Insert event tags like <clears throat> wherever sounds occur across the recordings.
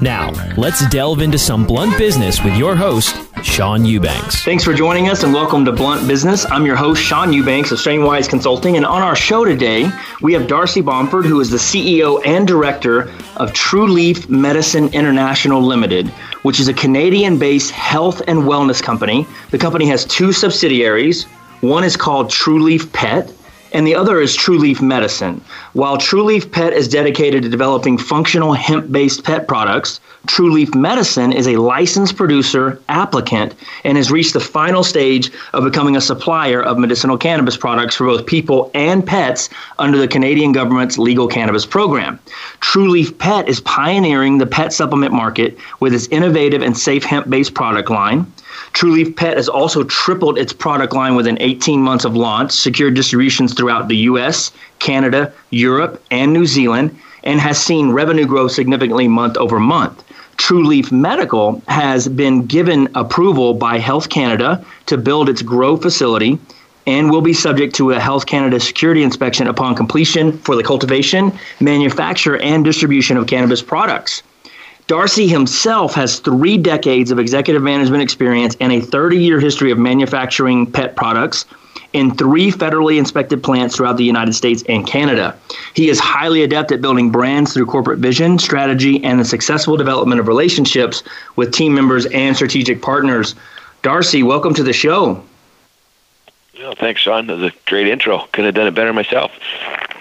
Now, let's delve into some blunt business with your host, Sean Eubanks. Thanks for joining us and welcome to Blunt Business. I'm your host, Sean Eubanks of Strainwise Consulting. And on our show today, we have Darcy Bomford, who is the CEO and director of True Leaf Medicine International Limited, which is a Canadian based health and wellness company. The company has two subsidiaries. One is called True Leaf Pet, and the other is True Leaf Medicine. While True Leaf Pet is dedicated to developing functional hemp based pet products, True Leaf Medicine is a licensed producer applicant and has reached the final stage of becoming a supplier of medicinal cannabis products for both people and pets under the Canadian government's legal cannabis program. True Leaf Pet is pioneering the pet supplement market with its innovative and safe hemp based product line. True Leaf Pet has also tripled its product line within 18 months of launch, secured distributions throughout the US, Canada, Europe, and New Zealand, and has seen revenue grow significantly month over month. True Leaf Medical has been given approval by Health Canada to build its grow facility and will be subject to a Health Canada security inspection upon completion for the cultivation, manufacture, and distribution of cannabis products. Darcy himself has three decades of executive management experience and a 30 year history of manufacturing pet products in three federally inspected plants throughout the United States and Canada. He is highly adept at building brands through corporate vision, strategy, and the successful development of relationships with team members and strategic partners. Darcy, welcome to the show. Well, thanks, Sean. That was a great intro. Couldn't have done it better myself.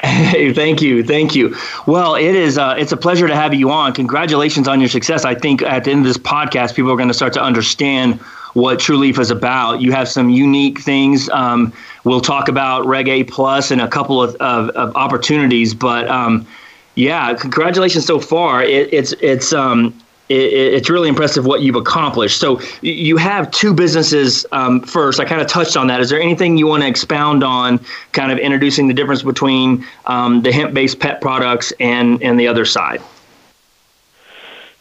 Hey, thank you, thank you. Well, it is uh, it's a pleasure to have you on. Congratulations on your success. I think at the end of this podcast, people are going to start to understand what True Leaf is about. You have some unique things. Um, we'll talk about Reg A Plus and a couple of, of, of opportunities, but um, yeah, congratulations so far. It, it's it's um, it's really impressive what you've accomplished. So you have two businesses. Um, first, I kind of touched on that. Is there anything you want to expound on, kind of introducing the difference between um, the hemp-based pet products and and the other side?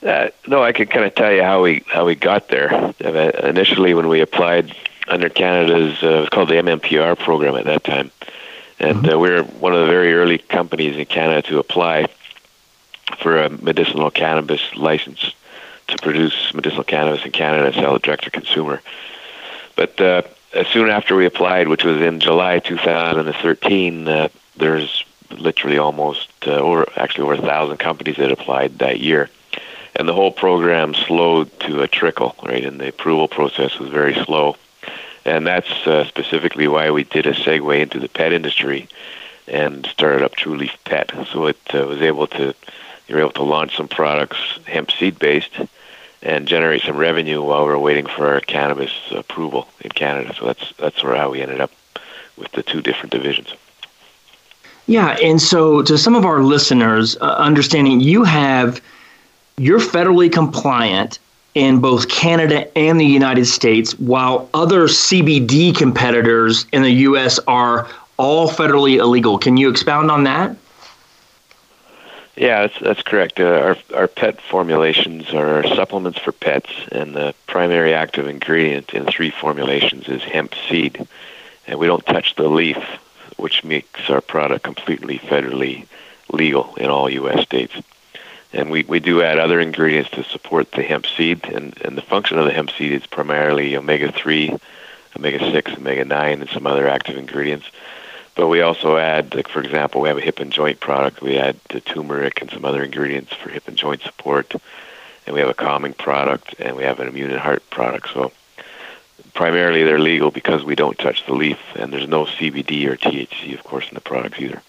Uh, no, I could kind of tell you how we how we got there. Uh, initially, when we applied under Canada's uh, it was called the MMPR program at that time, and mm-hmm. uh, we were one of the very early companies in Canada to apply for a medicinal cannabis license to produce medicinal cannabis in Canada and sell it direct to consumer. But uh, as soon after we applied, which was in July 2013, uh, there's literally almost uh, over actually over a thousand companies that applied that year and the whole program slowed to a trickle, right? And the approval process was very slow, and that's uh, specifically why we did a segue into the pet industry and started up True Leaf Pet. So it uh, was able to you're able to launch some products hemp seed based and generate some revenue while we're waiting for our cannabis approval in Canada. So that's that's where how we ended up with the two different divisions. Yeah, and so to some of our listeners, uh, understanding you have you're federally compliant in both Canada and the United States, while other CBD competitors in the U.S. are all federally illegal. Can you expound on that? Yeah, that's that's correct. Uh, our our pet formulations are supplements for pets, and the primary active ingredient in three formulations is hemp seed, and we don't touch the leaf, which makes our product completely federally legal in all U.S. states and we, we do add other ingredients to support the hemp seed. And, and the function of the hemp seed is primarily omega 3, omega 6, omega 9, and some other active ingredients. But we also add, like for example, we have a hip and joint product. We add the turmeric and some other ingredients for hip and joint support. And we have a calming product, and we have an immune and heart product. So primarily they're legal because we don't touch the leaf, and there's no CBD or THC, of course, in the products either.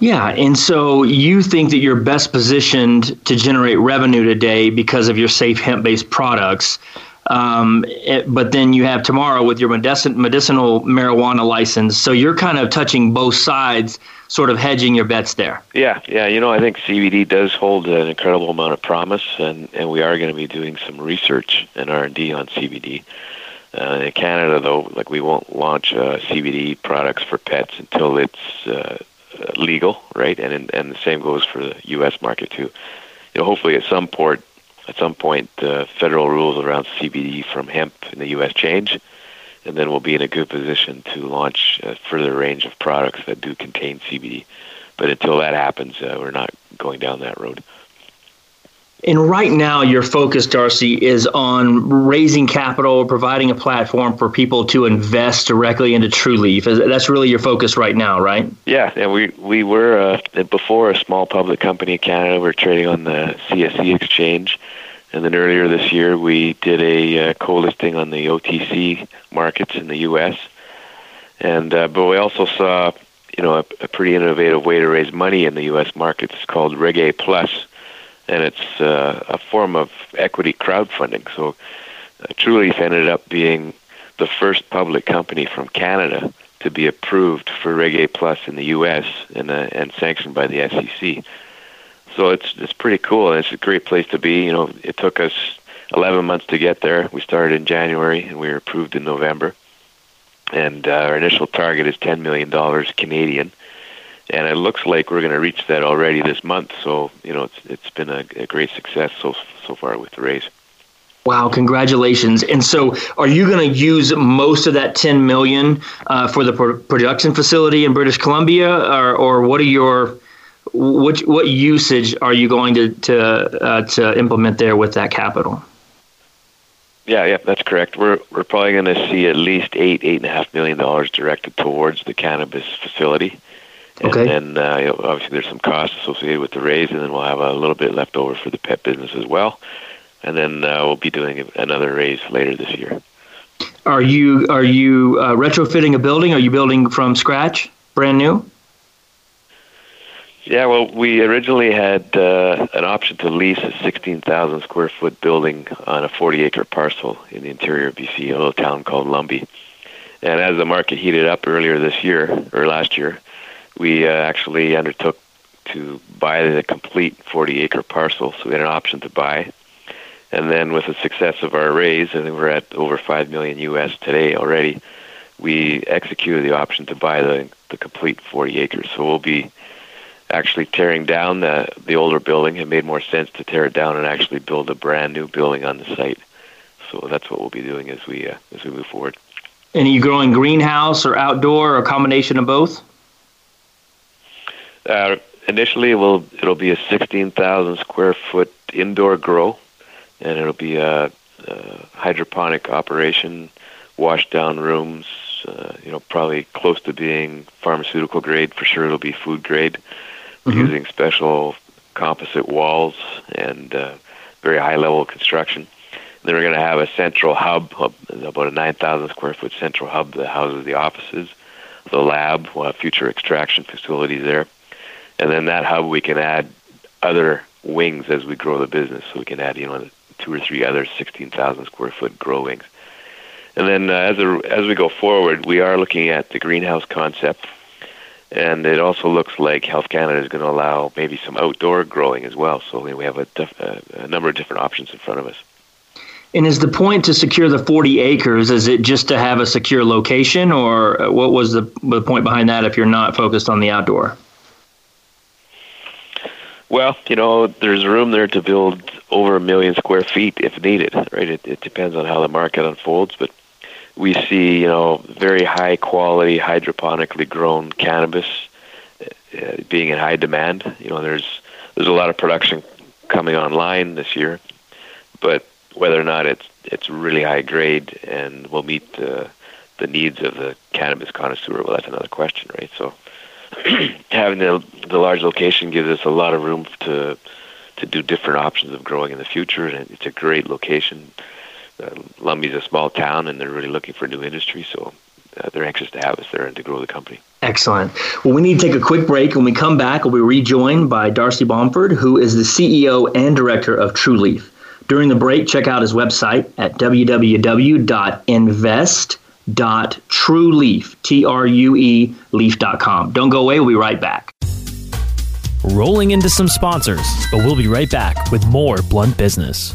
Yeah, and so you think that you're best positioned to generate revenue today because of your safe hemp-based products. Um, it, but then you have tomorrow with your medicinal, medicinal marijuana license. So you're kind of touching both sides, sort of hedging your bets there. Yeah, yeah. You know, I think CBD does hold an incredible amount of promise, and, and we are going to be doing some research and R&D on CBD. Uh, in Canada, though, like we won't launch uh, CBD products for pets until it's uh, legal, right? And and the same goes for the U.S. market too. You know, hopefully at some port, at some point, uh, federal rules around CBD from hemp in the U.S. change, and then we'll be in a good position to launch a further range of products that do contain CBD. But until that happens, uh, we're not going down that road. And right now, your focus, Darcy, is on raising capital, providing a platform for people to invest directly into TrueLeaf. That's really your focus right now, right? Yeah, and we we were uh, before a small public company in Canada. We are trading on the CSE exchange, and then earlier this year we did a uh, co-listing on the OTC markets in the U.S. And uh, but we also saw, you know, a, a pretty innovative way to raise money in the U.S. markets. Called Reg A Plus and it's uh, a form of equity crowdfunding. So uh, TrueLeaf ended up being the first public company from Canada to be approved for Reg A Plus in the U.S. and uh, and sanctioned by the SEC. So it's it's pretty cool, it's a great place to be. You know, it took us 11 months to get there. We started in January, and we were approved in November. And uh, our initial target is 10 million dollars Canadian and it looks like we're going to reach that already this month. So you know, it's it's been a, a great success so so far with the raise. Wow! Congratulations. And so, are you going to use most of that ten million uh, for the production facility in British Columbia, or, or what are your what what usage are you going to to uh, to implement there with that capital? Yeah, yeah, that's correct. We're we're probably going to see at least eight eight and a half million dollars directed towards the cannabis facility. Okay. And then uh, you know, obviously there's some costs associated with the raise, and then we'll have a little bit left over for the pet business as well. And then uh, we'll be doing another raise later this year. Are you are you uh, retrofitting a building? Are you building from scratch, brand new? Yeah, well, we originally had uh, an option to lease a 16,000 square foot building on a 40 acre parcel in the interior of BC, a little town called Lumby. And as the market heated up earlier this year, or last year, we uh, actually undertook to buy the complete 40 acre parcel, so we had an option to buy. And then with the success of our raise, and we're at over 5 million US today already, we executed the option to buy the, the complete 40 acres. So we'll be actually tearing down the, the older building. It made more sense to tear it down and actually build a brand new building on the site. So that's what we'll be doing as we, uh, as we move forward. And are you growing greenhouse or outdoor or a combination of both? Uh, initially, it will it'll be a 16,000 square foot indoor grow, and it'll be a, a hydroponic operation, wash down rooms. Uh, you know, probably close to being pharmaceutical grade. For sure, it'll be food grade, mm-hmm. using special composite walls and uh, very high level construction. And then we're going to have a central hub, about a 9,000 square foot central hub that houses the offices, the lab, we'll have future extraction facilities there and then that hub we can add other wings as we grow the business. So we can add you know two or three other 16,000 square foot grow wings. And then uh, as a, as we go forward, we are looking at the greenhouse concept, and it also looks like Health Canada is going to allow maybe some outdoor growing as well. So we have a, def- a number of different options in front of us. And is the point to secure the 40 acres? Is it just to have a secure location, or what was the, the point behind that if you're not focused on the outdoor? Well, you know, there's room there to build over a million square feet if needed, right? It, it depends on how the market unfolds, but we see, you know, very high quality hydroponically grown cannabis uh, being in high demand. You know, there's there's a lot of production coming online this year, but whether or not it's it's really high grade and will meet the the needs of the cannabis connoisseur, well, that's another question, right? So <clears throat> having the the large location gives us a lot of room to to do different options of growing in the future, and it's a great location. Uh, Lumby's a small town, and they're really looking for new industry, so uh, they're anxious to have us there and to grow the company. Excellent. Well, we need to take a quick break. When we come back, we'll be rejoined by Darcy Bomford, who is the CEO and director of TrueLeaf. During the break, check out his website at www.invest.com dot trueleaf t-r-u-e leaf.com don't go away. We'll be right back. Rolling into some sponsors but we'll be right back with more blunt business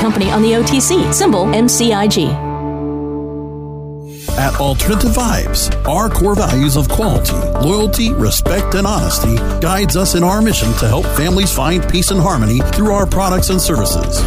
company on the OTC, symbol MCIG. At Alternative Vibes, our core values of quality, loyalty, respect, and honesty guides us in our mission to help families find peace and harmony through our products and services.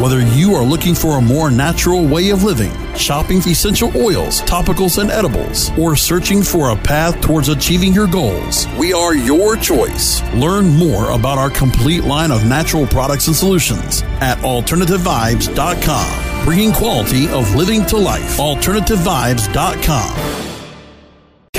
Whether you are looking for a more natural way of living, shopping essential oils, topicals, and edibles, or searching for a path towards achieving your goals, we are your choice. Learn more about our complete line of natural products and solutions at AlternativeVibes.com, bringing quality of living to life. AlternativeVibes.com.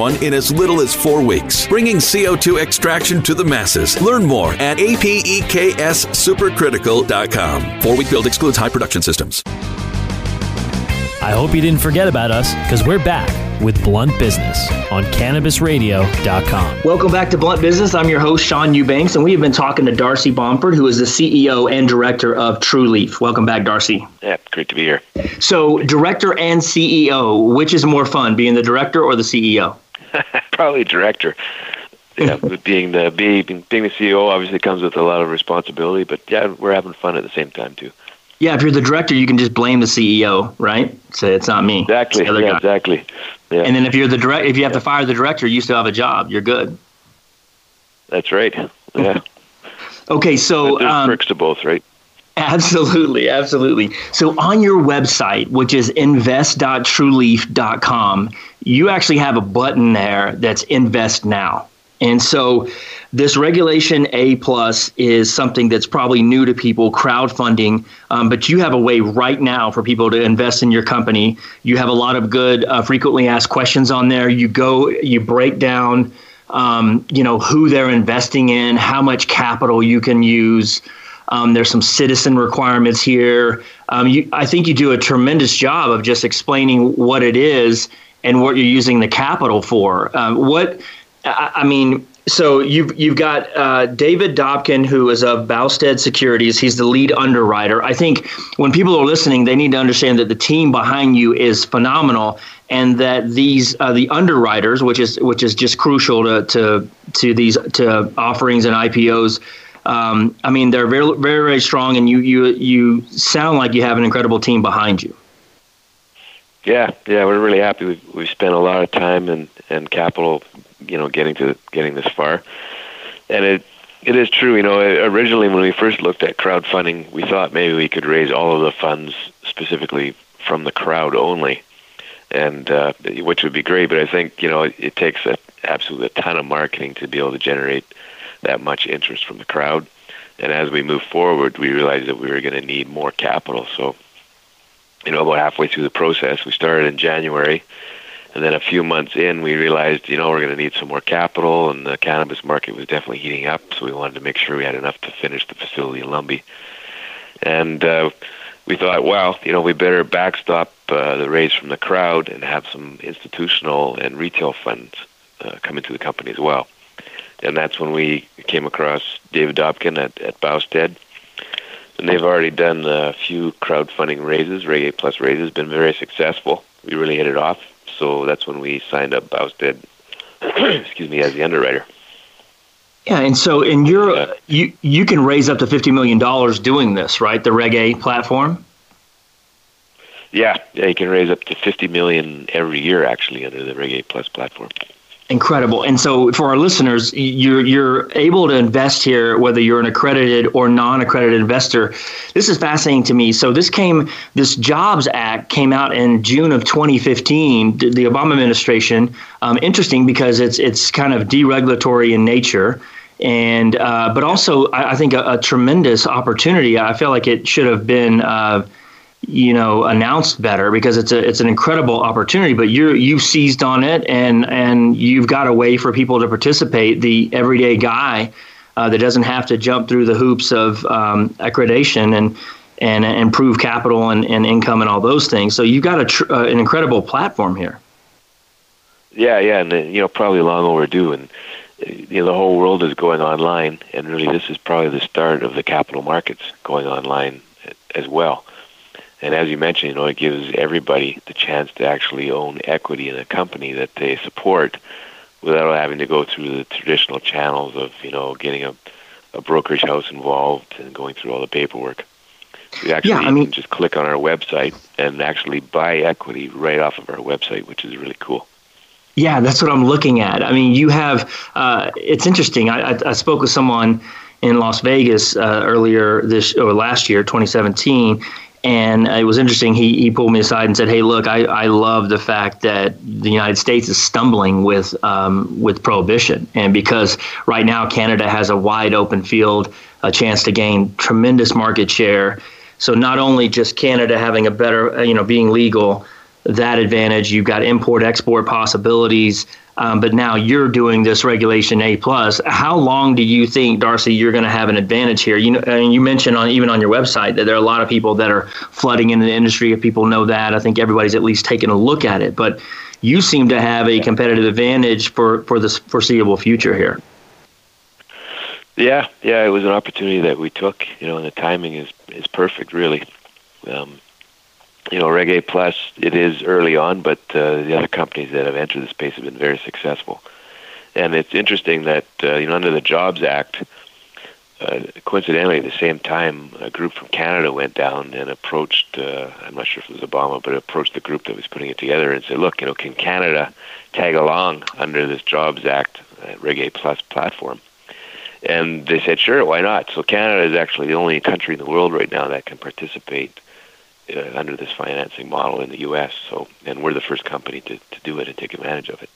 one in as little as four weeks, bringing CO2 extraction to the masses. Learn more at apexsupercritical.com. Four week build excludes high production systems. I hope you didn't forget about us because we're back with Blunt Business on CannabisRadio.com. Welcome back to Blunt Business. I'm your host, Sean Eubanks, and we have been talking to Darcy Bomford, who is the CEO and director of TrueLeaf. Welcome back, Darcy. Yeah, great to be here. So, director and CEO, which is more fun, being the director or the CEO? <laughs> Probably director. Yeah, <laughs> being the being being the CEO obviously comes with a lot of responsibility, but yeah, we're having fun at the same time too. Yeah, if you're the director, you can just blame the CEO, right? Say it's not me. Exactly. Yeah, guy. exactly. Yeah, And then if you're the direct, if you have to fire the director, you still have a job. You're good. that's right. Yeah, <laughs> Okay, so there's um, perks to both, right? Absolutely, absolutely. So on your website, which is invest.trueleaf.com, you actually have a button there that's invest now. And so this regulation A plus is something that's probably new to people, crowdfunding, um, but you have a way right now for people to invest in your company. You have a lot of good uh, frequently asked questions on there. You go, you break down, um, you know, who they're investing in, how much capital you can use. Um, there's some citizen requirements here. Um, you, I think you do a tremendous job of just explaining what it is and what you're using the capital for. Um, what I, I mean, so you've you've got uh, David Dobkin, who is of Boustead Securities. He's the lead underwriter. I think when people are listening, they need to understand that the team behind you is phenomenal, and that these uh, the underwriters, which is which is just crucial to to to these to offerings and IPOs. Um, I mean, they're very very very strong, and you you you sound like you have an incredible team behind you. Yeah, yeah, we're really happy. We've, we've spent a lot of time and, and capital, you know, getting to getting this far, and it it is true. You know, originally when we first looked at crowdfunding, we thought maybe we could raise all of the funds specifically from the crowd only, and uh, which would be great. But I think you know it, it takes a, absolutely a ton of marketing to be able to generate that much interest from the crowd. And as we move forward, we realized that we were going to need more capital. So you know, about halfway through the process. We started in January, and then a few months in, we realized, you know, we're going to need some more capital, and the cannabis market was definitely heating up. So we wanted to make sure we had enough to finish the facility in Lumby. And uh, we thought, well, you know, we better backstop uh, the raise from the crowd and have some institutional and retail funds uh, come into the company as well. And that's when we came across David Dobkin at, at Boustead and they've already done a few crowdfunding raises, Reg A Plus raises, been very successful. We really hit it off, so that's when we signed up Boustead, <coughs> excuse me, as the underwriter. Yeah, and so in your Yeah. you you can raise up to fifty million dollars doing this, right? The Reg A platform. Yeah, yeah, you can raise up to fifty million every year actually under the Reg A Plus platform. Incredible. And so for our listeners, you're you're able to invest here whether you're an accredited or non-accredited investor. This is fascinating to me. So this came this Jobs Act came out in June of 2015, the Obama administration. Um, interesting because it's it's kind of deregulatory in nature. And uh, but also I, I think a, a, tremendous opportunity. I feel like it should have been uh, you know announced better because it's a it's an incredible opportunity but you you've seized on it and and you've got a way for people to participate. The everyday guy uh, that doesn't have to jump through the hoops of um, accreditation and and improve capital and, and income and all those things. So you've got a tr- uh, an incredible platform here. Yeah yeah and uh, you know probably long overdue and uh, you know the whole world is going online and really this is probably the start of the capital markets going online as well and as you mentioned, you know, it gives everybody the chance to actually own equity in a company that they support without having to go through the traditional channels of, you know, getting a, a brokerage house involved and going through all the paperwork. We actually yeah, I mean, just click on our website and actually buy equity right off of our website, which is really cool. Yeah, that's what I'm looking at. I mean, you have. Uh, it's interesting. I, I, I, spoke with someone in Las Vegas uh, earlier this or last year, 2017, and it was interesting. He, he pulled me aside and said, "Hey, look, I, I love the fact that the United States is stumbling with um, with prohibition, and because right now Canada has a wide open field, a chance to gain tremendous market share. So not only just Canada having a better, you know, being legal, that advantage. You've got import export possibilities. Um, but now you're doing this regulation A plus. How long do you think, Darcy, you're going to have an advantage here? You know, and you mentioned on even on your website that there are a lot of people that are flooding into the industry. If people know that, I think everybody's at least taking a look at it. But you seem to have a competitive advantage for for the foreseeable future here. Yeah, yeah, it was an opportunity that we took. You know, and the timing is is perfect, really. Um, you know, Reg A Plus, it is early on, but uh, the other companies that have entered the space have been very successful. And it's interesting that, uh, you know, under the Jobs Act, uh, coincidentally, at the same time, a group from Canada went down and approached, uh, I'm not sure if it was Obama, but approached the group that was putting it together and said, look, you know, can Canada tag along under this Jobs Act uh, Reg A Plus platform? And they said, sure, why not? So Canada is actually the only country in the world right now that can participate uh, under this financing model in the U.S. So, and we're the first company to, to do it and take advantage of it.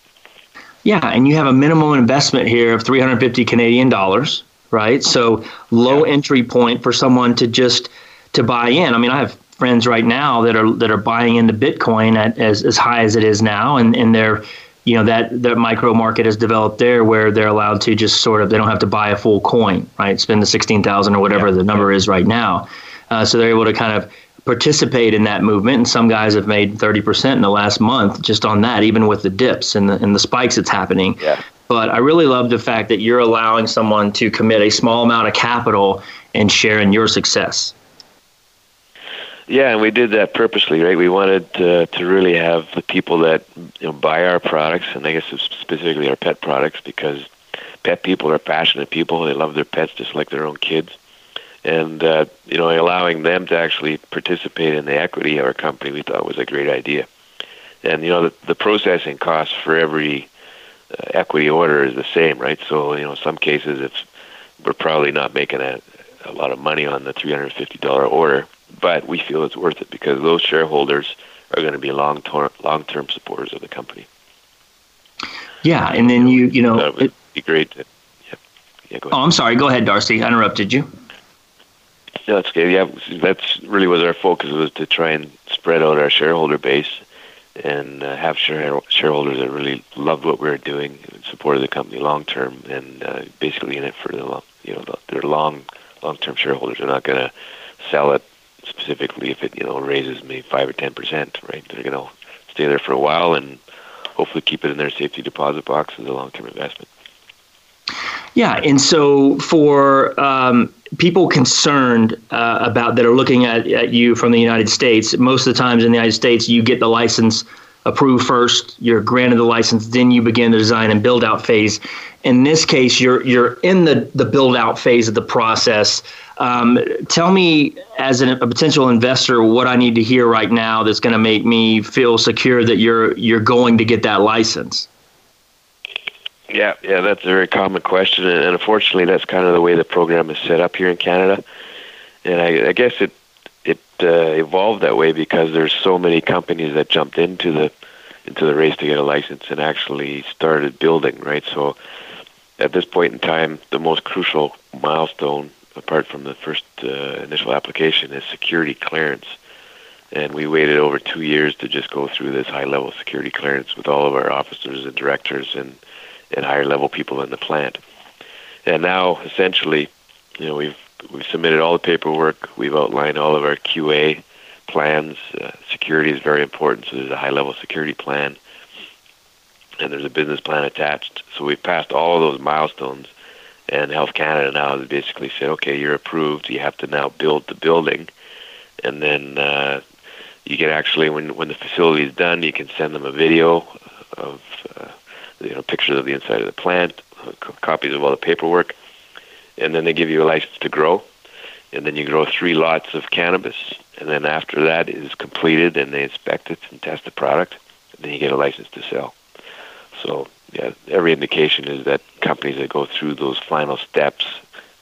Yeah, and you have a minimum investment here of 350 Canadian dollars, right? So low yeah. entry point for someone to just to buy in. I mean, I have friends right now that are that are buying into Bitcoin at as, as high as it is now, and and they're you know that that micro market has developed there where they're allowed to just sort of they don't have to buy a full coin, right? Spend the sixteen thousand or whatever yeah. the number is right now. Uh, so they're able to kind of participate in that movement. And some guys have made 30% in the last month just on that, even with the dips and the, and the spikes that's happening. Yeah. But I really love the fact that you're allowing someone to commit a small amount of capital and share in your success. Yeah, and we did that purposely, right? We wanted to, to really have the people that you know buy our products, and I guess specifically our pet products, because pet people are passionate people. They love their pets just like their own kids and uh, you know allowing them to actually participate in the equity of our company we thought was a great idea. And you know the, the processing cost for every uh, equity order is the same right? So you know in some cases it's we're probably not making a, a lot of money on the $350 order but we feel it's worth it because those shareholders are going to be long term long term supporters of the company. Yeah and then you you know it would be great to, yeah, yeah, oh i'm sorry. Go ahead darcy. I interrupted you yeah, that's good. Yeah, that's really was our focus was to try and spread out our shareholder base and uh, have share- shareholders that really loved what we were doing, and supported the company long term, and uh, basically in it for the long, you know their long long term shareholders They're not going to sell it specifically if it you know raises maybe five or ten percent, right? They're going to stay there for a while and hopefully keep it in their safety deposit box as a long term investment. Yeah, and so for um, people concerned uh, about that are looking at, at you from the United States, most of the times in the United States, you get the license approved first, you're granted the license, then you begin the design and build out phase. In this case, you're you're in the the build out phase of the process. Um, tell me, as an, a potential investor, what I need to hear right now that's going to make me feel secure that you're you're going to get that license. Yeah, yeah, that's a very common question, and unfortunately, that's kind of the way the program is set up here in Canada. And I, I guess it it uh, evolved that way because there's so many companies that jumped into the into the race to get a license and actually started building. Right, so at this point in time, the most crucial milestone, apart from the first uh, initial application, is security clearance. And we waited over two years to just go through this high-level security clearance with all of our officers and directors and and higher level people in the plant. And now, essentially, you know, we've we've submitted all the paperwork. We've outlined all of our QA plans. Uh, security is very important, so there's a high level security plan, and there's a business plan attached. So we've passed all of those milestones, and Health Canada now has basically said, okay, you're approved. You have to now build the building, and then uh, you can actually, when when the facility is done, you can send them a video of uh, you know pictures of the inside of the plant, copies of all the paperwork, and then they give you a license to grow, and then you grow three lots of cannabis, and then after that is completed and they inspect it and test the product, then you get a license to sell. So yeah, every indication is that companies that go through those final steps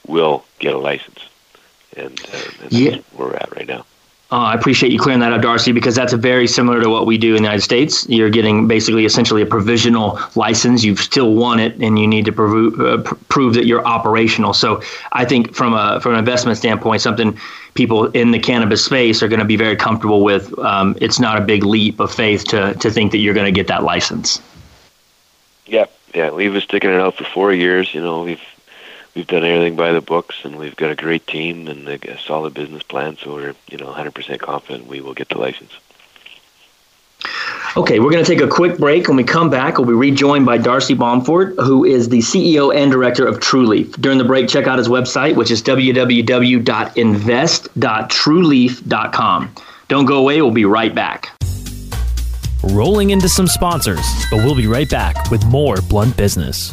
will get a license, and, uh, and yeah. that's where we're at right now. Uh, I appreciate you clearing that up, Darcy, because that's very similar to what we do in the United States. You're getting basically essentially a provisional license. You've still won it, and you need to prove, uh, pr- prove that you're operational. So I think from a from an investment standpoint, something people in the cannabis space are going to be very comfortable with. Um, it's not a big leap of faith to to think that you're going to get that license. Yeah, yeah. We've been sticking it out for four years. You know, we've we've done everything by the books, and we've got a great team and a solid business plan. So we're you know 100% confident we will get the license. Okay, we're going to take a quick break. When we come back, we'll be rejoined by Darcy Bomford, who is the CEO and director of TrueLeaf. During the break, check out his website, which is www.invest.trueleaf.com. Don't go away. We'll be right back. Rolling into some sponsors, but we'll be right back with more Blunt Business.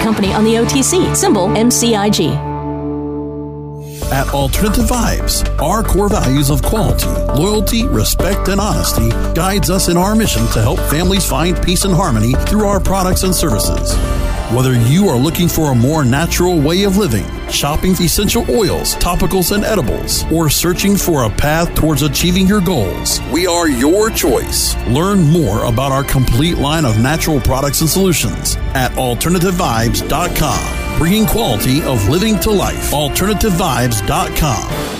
company on the OTC, symbol MCIG. At Alternative Vibes, our core values of quality, loyalty, respect, and honesty guides us in our mission to help families find peace and harmony through our products and services. Whether you are looking for a more natural way of living, shopping essential oils, topicals, and edibles, or searching for a path towards achieving your goals, we are your choice. Learn more about our complete line of natural products and solutions at AlternativeVibes.com, bringing quality of living to life. AlternativeVibes.com.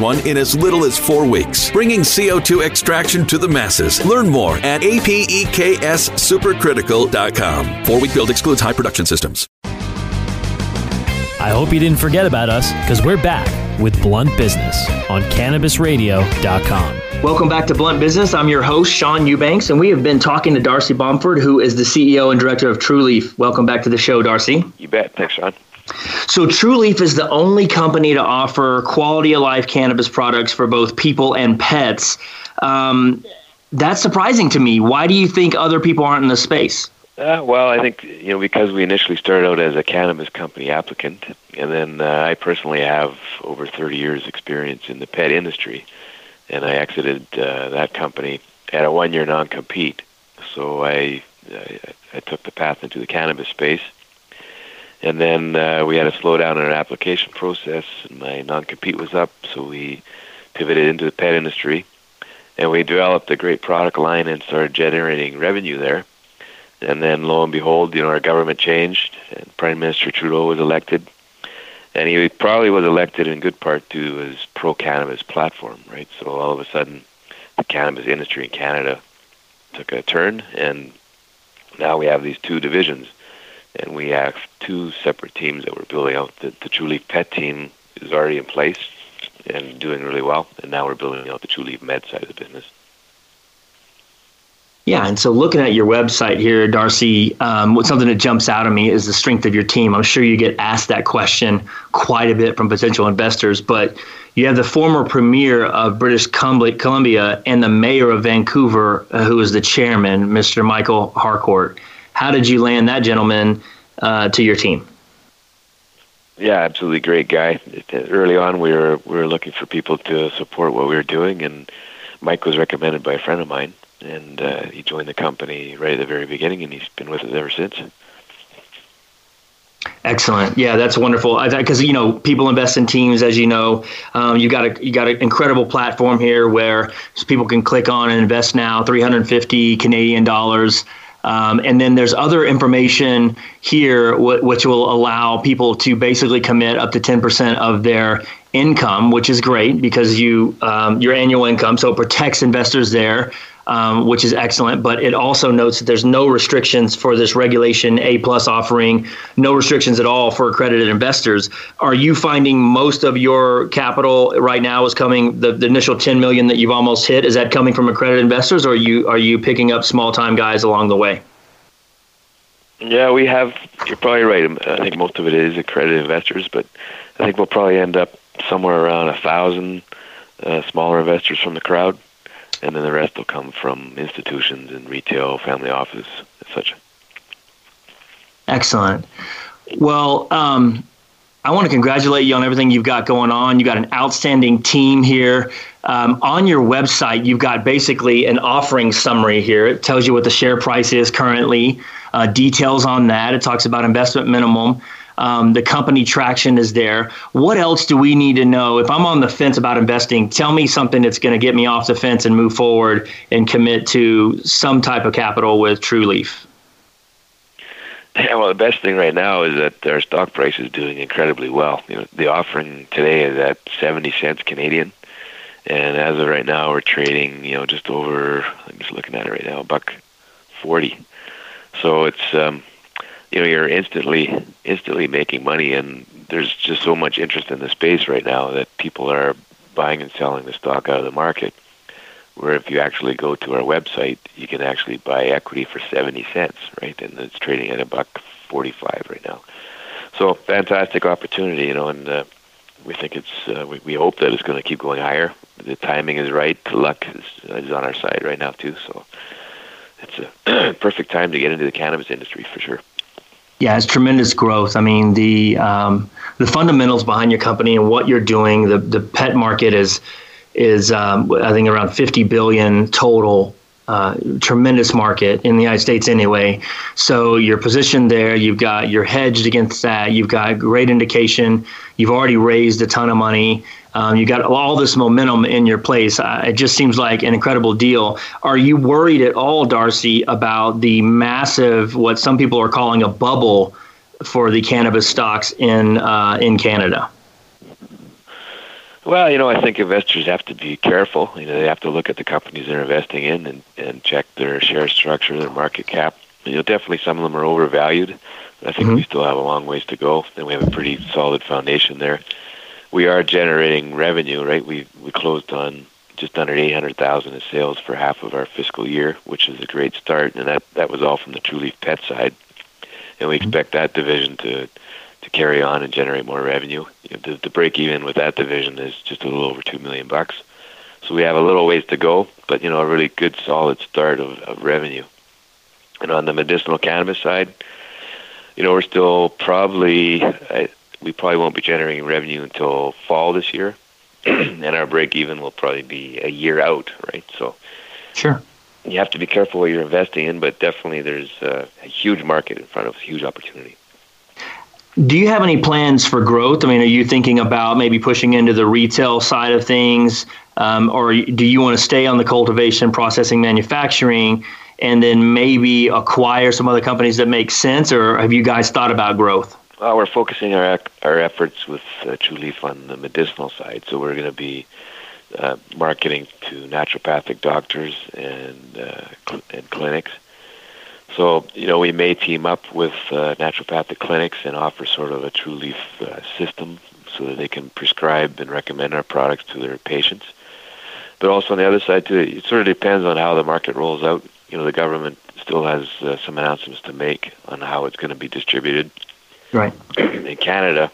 one in as little as four weeks, bringing CO2 extraction to the masses. Learn more at apexsupercritical.com. Four week build excludes high production systems. I hope you didn't forget about us because we're back with Blunt Business on CannabisRadio.com. Welcome back to Blunt Business. I'm your host, Sean Eubanks, and we have been talking to Darcy Bomford, who is the CEO and director of TrueLeaf. Welcome back to the show, Darcy. You bet. Thanks, Sean. So TrueLeaf is the only company to offer quality of life cannabis products for both people and pets. Um, that's surprising to me. Why do you think other people aren't in the space? Uh, well, I think you know because we initially started out as a cannabis company applicant, and then uh, I personally have over 30 years experience in the pet industry, and I exited uh, that company at a one-year non-compete. So I, I I took the path into the cannabis space and then uh, we had to slow down our application process, and my non-compete was up, so we pivoted into the pet industry, and we developed a great product line and started generating revenue there. And then lo and behold, you know, our government changed, and Prime Minister Trudeau was elected, and he probably was elected in good part to his pro-cannabis platform, right? So all of a sudden, the cannabis industry in Canada took a turn, and now we have these two divisions, and we have two separate teams that we're building out. The, the True Leaf Pet team is already in place and doing really well, and now we're building out the True Leaf Med side of the business. Yeah, and so looking at your website here, Darcy, um, something that jumps out at me is the strength of your team. I'm sure you get asked that question quite a bit from potential investors, but you have the former premier of British Columbia and the mayor of Vancouver, uh, who is the chairman, Mr. Michael Harcourt. How did you land that gentleman uh, to your team? Yeah, absolutely great guy. Early on, we were we were looking for people to support what we were doing, and Mike was recommended by a friend of mine and uh, he joined the company right at the very beginning, and he's been with us ever since. Excellent. Yeah, that's wonderful. Because you know, people invest in teams, as you know. Um, you got a you got an incredible platform here where people can click on and invest now, 350 Canadian dollars. Um, and then there's other information here which will allow people to basically commit up to 10% of their income, which is great because you um, your annual income. So it protects investors there um, which is excellent. But it also notes that there's no restrictions for this regulation A plus offering, no restrictions at all for accredited investors. Are you finding most of your capital right now is coming the, the initial 10 million that you've almost hit? Is that coming from accredited investors, or are you are you picking up small time guys along the way? Yeah, we have. You're probably right. I think most of it is accredited investors, but I think we'll probably end up somewhere around a thousand uh, smaller investors from the crowd and then the rest will come from institutions and retail, family office, etc. Excellent. Well, um, I want to congratulate you on everything you've got going on. You've got an outstanding team here. Um, on your website, you've got basically an offering summary here. It tells you what the share price is currently, uh, details on that. It talks about investment minimum. Um, the company traction is there. What else do we need to know? If I'm on the fence about investing, tell me something that's going to get me off the fence and move forward and commit to some type of capital with True Leaf. Yeah, well, the best thing right now is that our stock price is doing incredibly well. You know, the offering today is at seventy cents Canadian, and as of right now, we're trading, you know, just over. I'm just looking at it right now, buck forty. So it's um, you know you're instantly instantly making money and there's just so much interest in the space right now that people are buying and selling the stock out of the market where if you actually go to our website you can actually buy equity for 70 cents right? And it's trading at a buck 45 right now. So fantastic opportunity you know and uh, we think it's uh, we, we hope that it's going to keep going higher. The timing is right. The luck is, is on our side right now too so it's a <clears throat> perfect time to get into the cannabis industry for sure yeah, it's tremendous growth. I mean, the um, the fundamentals behind your company and what you're doing. The the pet market is is um, I think around 50 billion total. Uh, tremendous market in the United States anyway. So you're positioned there. You've got you're hedged against that. You've got great indication. You've already raised a ton of money. Um, you got all this momentum in your place. Uh, it just seems like an incredible deal. Are you worried at all, Darcy, about the massive, what some people are calling a bubble for the cannabis stocks in uh, in Canada? Well, you know, I think investors have to be careful. You know, they have to look at the companies they're investing in and, and check their share structure, their market cap. You know, definitely some of them are overvalued. But I think mm-hmm. we still have a long ways to go, and we have a pretty solid foundation there we are generating revenue, right? We we closed on just under 800,000 in sales for half of our fiscal year, which is a great start, and that that was all from the True Leaf Pet side. And we mm-hmm. expect that division to to carry on and generate more revenue. You know, the, the break even with that division is just a little over two million bucks. So we have a little ways to go, but you know, a really good solid start of, of revenue. And on the medicinal cannabis side, you know, we're still probably we probably won't be generating revenue until fall this year, <clears throat> and our break even will probably be a year out, right? So, sure, you have to be careful what you're investing in, but definitely there's a, a huge market in front of us, huge opportunity. Do you have any plans for growth? I mean, are you thinking about maybe pushing into the retail side of things, um, or do you want to stay on the cultivation, processing, manufacturing? and then maybe acquire some other companies that make sense, or have you guys thought about growth? Well, we're focusing our our efforts with uh, True Leaf on the medicinal side, so we're going to be uh, marketing to naturopathic doctors and uh, cl- and clinics. So you know, we may team up with uh, naturopathic clinics and offer sort of a True Leaf uh, system so that they can prescribe and recommend our products to their patients. But also on the other side too, it sort of depends on how the market rolls out. You know, the government still has uh, some announcements to make on how it's going to be distributed. Right. In Canada,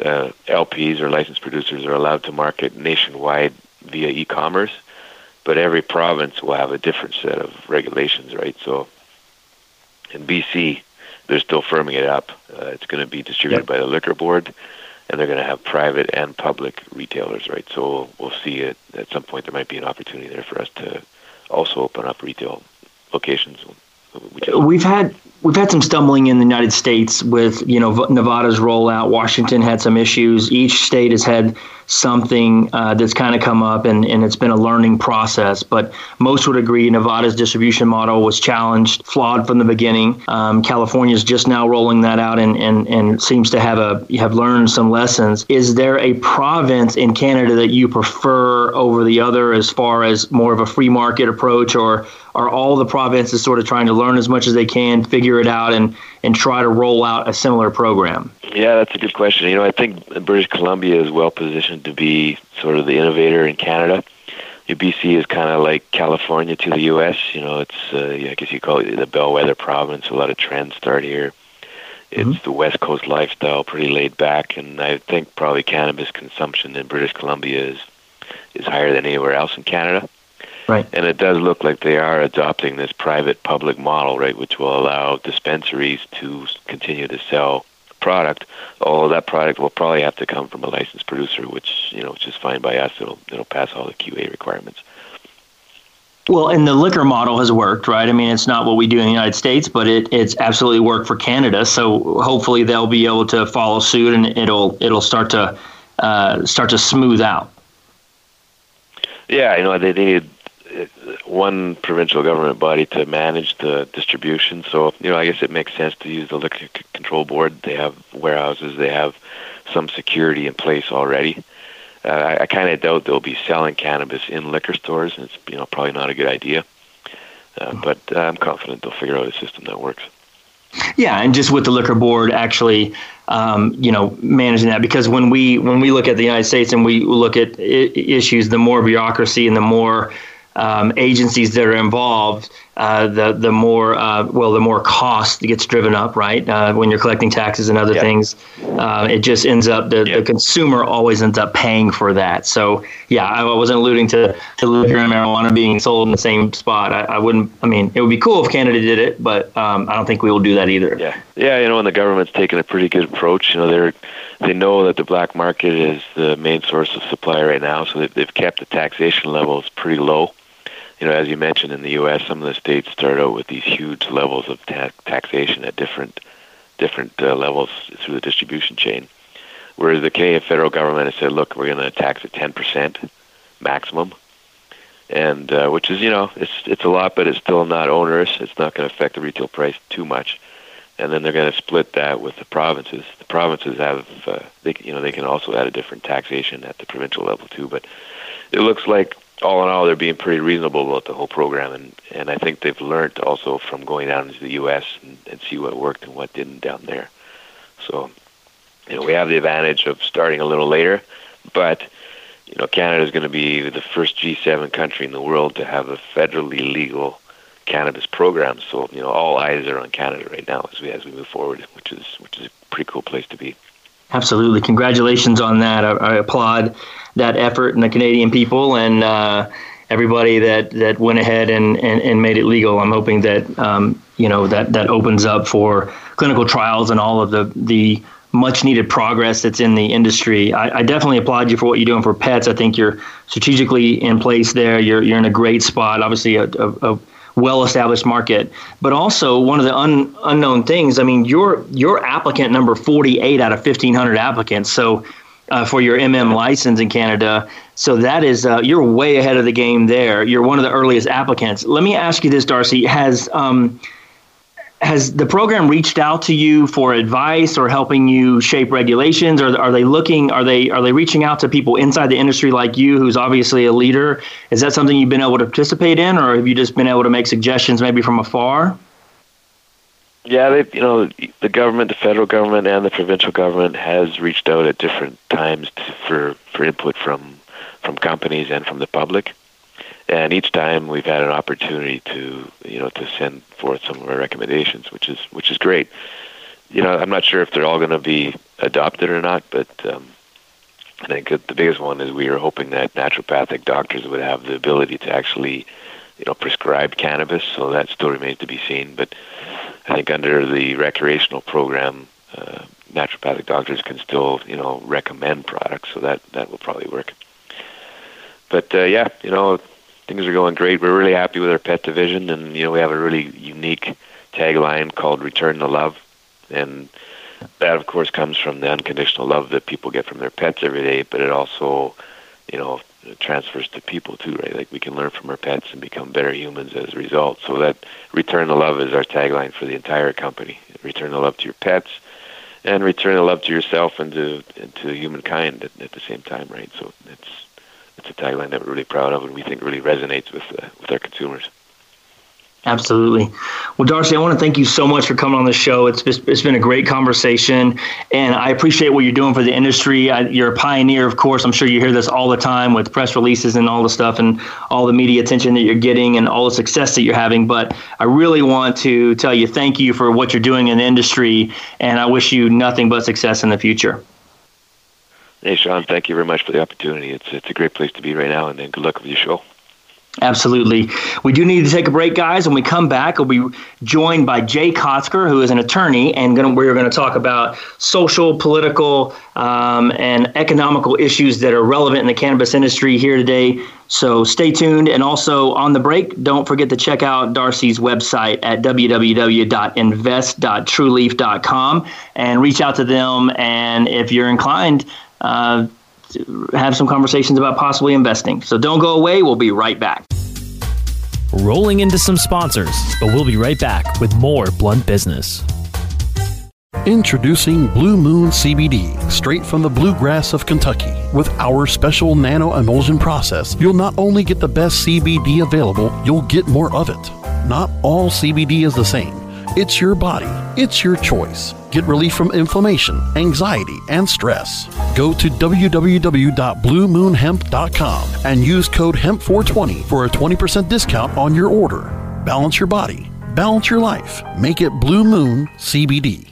uh, LPs or licensed producers are allowed to market nationwide via e-commerce, but every province will have a different set of regulations, right? So in BC, they're still firming it up. Uh, it's going to be distributed yep. by the liquor board, and they're going to have private and public retailers, right? So we'll, we'll see it at some point. There might be an opportunity there for us to also open up retail locations. We've had we've had some stumbling in the United States with you know Nevada's rollout. Washington had some issues. Each state has had something uh, that's kind of come up, and, and it's been a learning process. But most would agree Nevada's distribution model was challenged, flawed from the beginning. Um, California is just now rolling that out and, and, and seems to have a have learned some lessons. Is there a province in Canada that you prefer over the other as far as more of a free market approach, or are all the provinces sort of trying to learn as much as they can, figure it out, and and try to roll out a similar program? Yeah, that's a good question. You know, I think British Columbia is well positioned to be sort of the innovator in Canada. BC is kind of like California to the U.S. You know, it's uh, I guess you call it the bellwether province. A lot of trends start here. It's mm-hmm. the West Coast lifestyle, pretty laid back, and I think probably cannabis consumption in British Columbia is is higher than anywhere else in Canada. Right. And it does look like they are adopting this private public model, right, which will allow dispensaries to continue to sell product. Although that product will probably have to come from a licensed producer, which you know, which is fine by us. It'll it'll pass all the QA requirements. Well, and the liquor model has worked, right? I mean, it's not what we do in the United States, but it, it's absolutely worked for Canada. So hopefully they'll be able to follow suit, and it'll it'll start to uh, start to smooth out. Yeah, you know, they need one provincial government body to manage the distribution. So, you know, I guess it makes sense to use the liquor control board. They have warehouses, they have some security in place already. Uh, I, I kind of doubt they'll be selling cannabis in liquor stores. It's you know probably not a good idea, uh, but uh, I'm confident they'll figure out a system that works. Yeah, and just with the liquor board actually, um, you know, managing that because when we when we look at the United States and we look at I- issues, the more bureaucracy and the more um, agencies that are involved, uh, the the more uh, well the more cost gets driven up, right? Uh, when you're collecting taxes and other yep. things, uh, it just ends up the, yep. the consumer always ends up paying for that. So yeah, I wasn't alluding to, to liquor and marijuana being sold in the same spot. I, I, wouldn't. I mean, it would be cool if Canada did it, but um, I don't think we will do that either. Yeah, yeah, you know, and the government's taken a pretty good approach. You know, they're they know that the black market is the main source of supply right now, so they've kept the taxation levels pretty low you know, as you mentioned in the U.S., some of the states start out with these huge levels of ta- taxation at different different uh, levels through the distribution chain. Whereas the Canadian federal government has said, look, we're going to tax at 10% maximum, and uh, which is, you know, it's it's a lot, but it's still not onerous. It's not going to affect the retail price too much. And then they're going to split that with the provinces. The provinces have, uh, they, you know, they can also add a different taxation at the provincial level too. But it looks like all in all, they're being pretty reasonable about the whole program, and and I think they've learned also from going down into the U.S. and, and see what worked and what didn't down there. So, you know, we have the advantage of starting a little later, but you know, Canada is going to be the first G7 country in the world to have a federally legal cannabis program. So, you know, all eyes are on Canada right now as we as we move forward, which is which is a pretty cool place to be. Absolutely, congratulations on that. I, I applaud that effort and the Canadian people and uh, everybody that, that went ahead and, and, and made it legal. I'm hoping that um, you know that that opens up for clinical trials and all of the the much needed progress that's in the industry. I, I, definitely applaud you for what you're doing for pets. I think you're strategically in place there. You're you're in a great spot. Obviously, a, a, a well established market, but also one of the un, unknown things. I mean, you're you're applicant number 48 out of 1,500 applicants. So uh, for your MM license in Canada. So that is uh, you're way ahead of the game there. You're one of the earliest applicants. Let me ask you this, Darcy: Has um, has the program reached out to you for advice or helping you shape regulations? Or are they looking are they are they reaching out to people inside the industry like you who's obviously a leader? Is that something you've been able to participate in or have you just been able to make suggestions maybe from afar? Yeah they you know the government the federal government and the provincial government has reached out at different times to, for for input from from companies and from the public and each time we've had an opportunity to you know to send forth some of our recommendations, which is which is great. You know, I'm not sure if they're all going to be adopted or not, but um, I think the biggest one is we are hoping that naturopathic doctors would have the ability to actually you know prescribe cannabis. So that still remains to be seen, but I think under the recreational program. Uh, naturopathic doctors can still, you know, recommend products, so that that will probably work. But uh, yeah, you know, things are going great. We're really happy with our pet division, and you know we have a really unique tagline called "Return to Love," and that, of course, comes from the unconditional love that people get from their pets every day. But it also, you know, transfers to people too, right? Like we can learn from our pets and become better humans as a result. So that "Return to Love" is our tagline for the entire company. Return the love to your pets, and return the love to yourself and to and to humankind at, at the same time, right? So it's it's a tagline that we're really proud of and we think really resonates with uh, with our consumers. Absolutely. Well, Darcy, I want to thank you so much for coming on the show. It's it's been a great conversation, and I appreciate what you're doing for the industry. I, you're a pioneer, of course. I'm sure you hear this all the time with press releases and all the stuff, and all the media attention that you're getting, and all the success that you're having. But I really want to tell you thank you for what you're doing in the industry, and I wish you nothing but success in the future. Hey, Sean, thank you very much for the opportunity. It's it's a great place to be right now, and, then good luck with your show. Absolutely. We do need to take a break, guys. When we come back, we'll be joined by Jay Kotzker, who is an attorney, and gonna, we're going to talk about social, political, um, and economical issues that are relevant in the cannabis industry here today. So stay tuned. And also on the break, don't forget to check out Darcy's website at www.invest.trueleaf.com and reach out to them. And if you're inclined, uh, have some conversations about possibly investing. So don't go away. We'll be right back. Rolling into some sponsors, but we'll be right back with more Blunt Business. Introducing Blue Moon CBD, straight from the bluegrass of Kentucky. With our special nano emulsion process, you'll not only get the best CBD available, you'll get more of it. Not all CBD is the same. It's your body, it's your choice. Get relief from inflammation, anxiety, and stress. Go to www.bluemoonhemp.com and use code HEMP420 for a 20% discount on your order. Balance your body, balance your life. Make it Blue Moon CBD.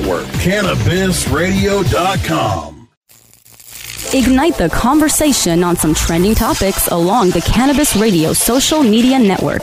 cannabisradio.com. Ignite the conversation on some trending topics along the Cannabis Radio social media network.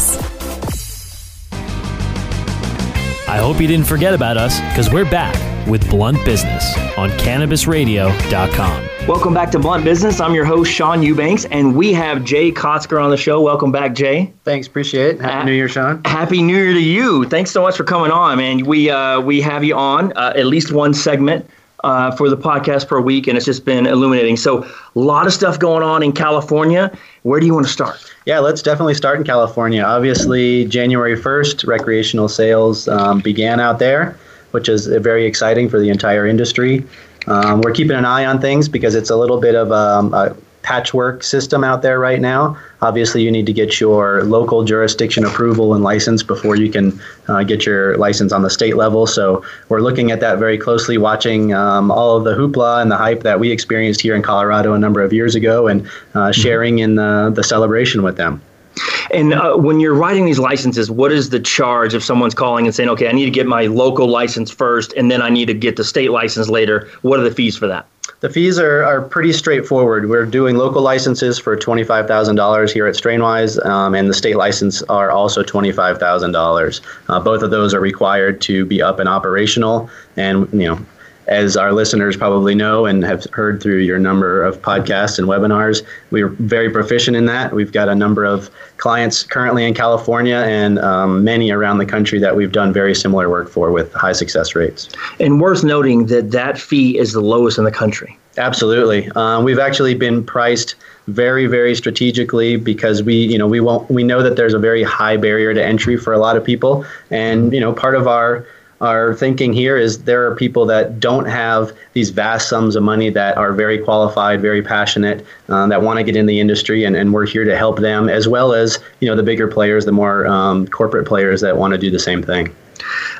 I hope you didn't forget about us because we're back with Blunt Business on CannabisRadio.com. Welcome back to Blunt Business. I'm your host, Sean Eubanks, and we have Jay Kotzker on the show. Welcome back, Jay. Thanks, appreciate it. Happy New Year, Sean. Happy New Year to you. Thanks so much for coming on, man. We uh, we have you on uh, at least one segment uh, for the podcast per week, and it's just been illuminating. So, a lot of stuff going on in California. Where do you want to start? Yeah, let's definitely start in California. Obviously, January 1st, recreational sales um, began out there, which is very exciting for the entire industry. Um, we're keeping an eye on things because it's a little bit of um, a patchwork system out there right now. Obviously, you need to get your local jurisdiction approval and license before you can uh, get your license on the state level. So we're looking at that very closely, watching um, all of the hoopla and the hype that we experienced here in Colorado a number of years ago, and uh, sharing in the, the celebration with them. And uh, when you're writing these licenses, what is the charge if someone's calling and saying, "Okay, I need to get my local license first, and then I need to get the state license later"? What are the fees for that? The fees are, are pretty straightforward. We're doing local licenses for $25,000 here at Strainwise, um, and the state license are also $25,000. Uh, both of those are required to be up and operational. And, you know, as our listeners probably know and have heard through your number of podcasts and webinars, we're very proficient in that. We've got a number of clients currently in California and um, many around the country that we've done very similar work for with high success rates. And worth noting that that fee is the lowest in the country. Absolutely. Um, we've actually been priced very, very strategically because we, you know, we won't, we know that there's a very high barrier to entry for a lot of people. And, you know, part of our, our thinking here is there are people that don't have these vast sums of money that are very qualified, very passionate, uh, that want to get in the industry, and, and we're here to help them, as well as you know the bigger players, the more um, corporate players that want to do the same thing.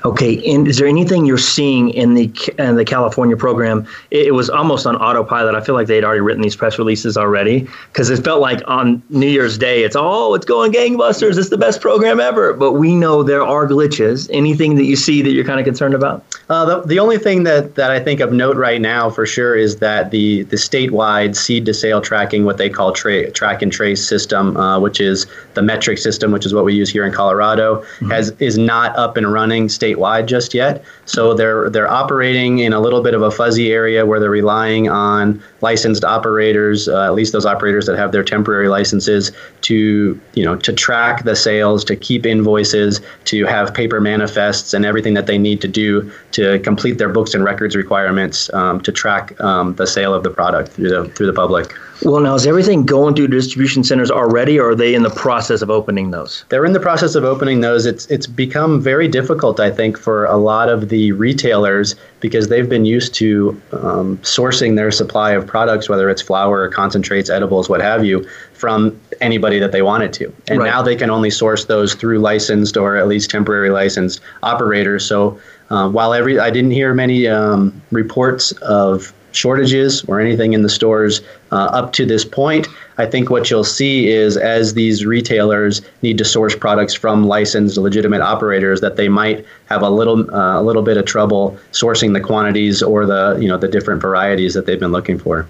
Okay, and is there anything you're seeing in the in the California program? It, it was almost on autopilot. I feel like they'd already written these press releases already because it felt like on New Year's Day, it's oh, it's going gangbusters. It's the best program ever. But we know there are glitches. Anything that you see that you're kind of concerned about? Uh, the, the only thing that, that I think of note right now for sure is that the, the statewide seed to sale tracking, what they call tra- track and trace system, uh, which is the Metrc system, which is what we use here in Colorado, mm-hmm. has is not up and running statewide just yet. So they're they're operating in a little bit of a fuzzy area where they're relying on licensed operators, uh, at least those operators that have their temporary licenses, to you know to track the sales, to keep invoices, to have paper manifests, and everything that they need to do to complete their books and records requirements um, to track um, the sale of the product through the through the public. Well, now is everything going through distribution centers already, or are they in the process of opening those? They're in the process of opening those. It's it's become very difficult, I think, for a lot of the retailers because they've been used to um, sourcing their supply of products, whether it's flower, concentrates, edibles, what have you, from anybody that they wanted to. And right. now they can only source those through licensed or at least temporary licensed operators. So uh, while every I didn't hear many um, reports of shortages or anything in the stores uh, up to this point. I think what you'll see is as these retailers need to source products from licensed, legitimate operators, that they might have a little uh, a little bit of trouble sourcing the quantities or the you know the different varieties that they've been looking for.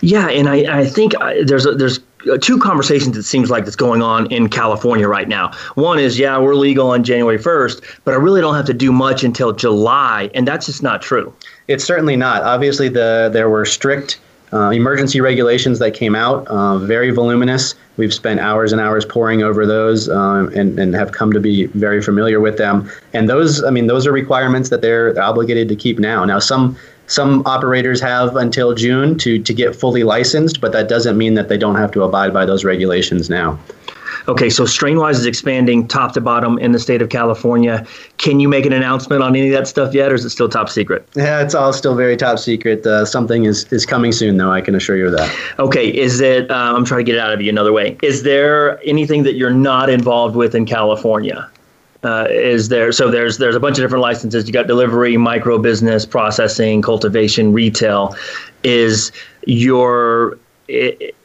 Yeah, and I, I think uh, there's a, there's two conversations it seems like that's going on in California right now. One is, yeah, we're legal on January 1st, but I really don't have to do much until July, and that's just not true. It's certainly not. Obviously, the there were strict uh, emergency regulations that came out, uh, very voluminous. We've spent hours and hours poring over those um, and, and have come to be very familiar with them. And those, I mean, those are requirements that they're obligated to keep now. Now, some some operators have until June to, to get fully licensed, but that doesn't mean that they don't have to abide by those regulations now. Okay, so Strainwise is expanding top to bottom in the state of California. Can you make an announcement on any of that stuff yet, or is it still top secret? Yeah, it's all still very top secret. Uh, something is, is coming soon, though. I can assure you of that. Okay, is it? Uh, I'm trying to get it out of you another way. Is there anything that you're not involved with in California? Uh, is there so there's there's a bunch of different licenses you got delivery micro business processing cultivation retail is your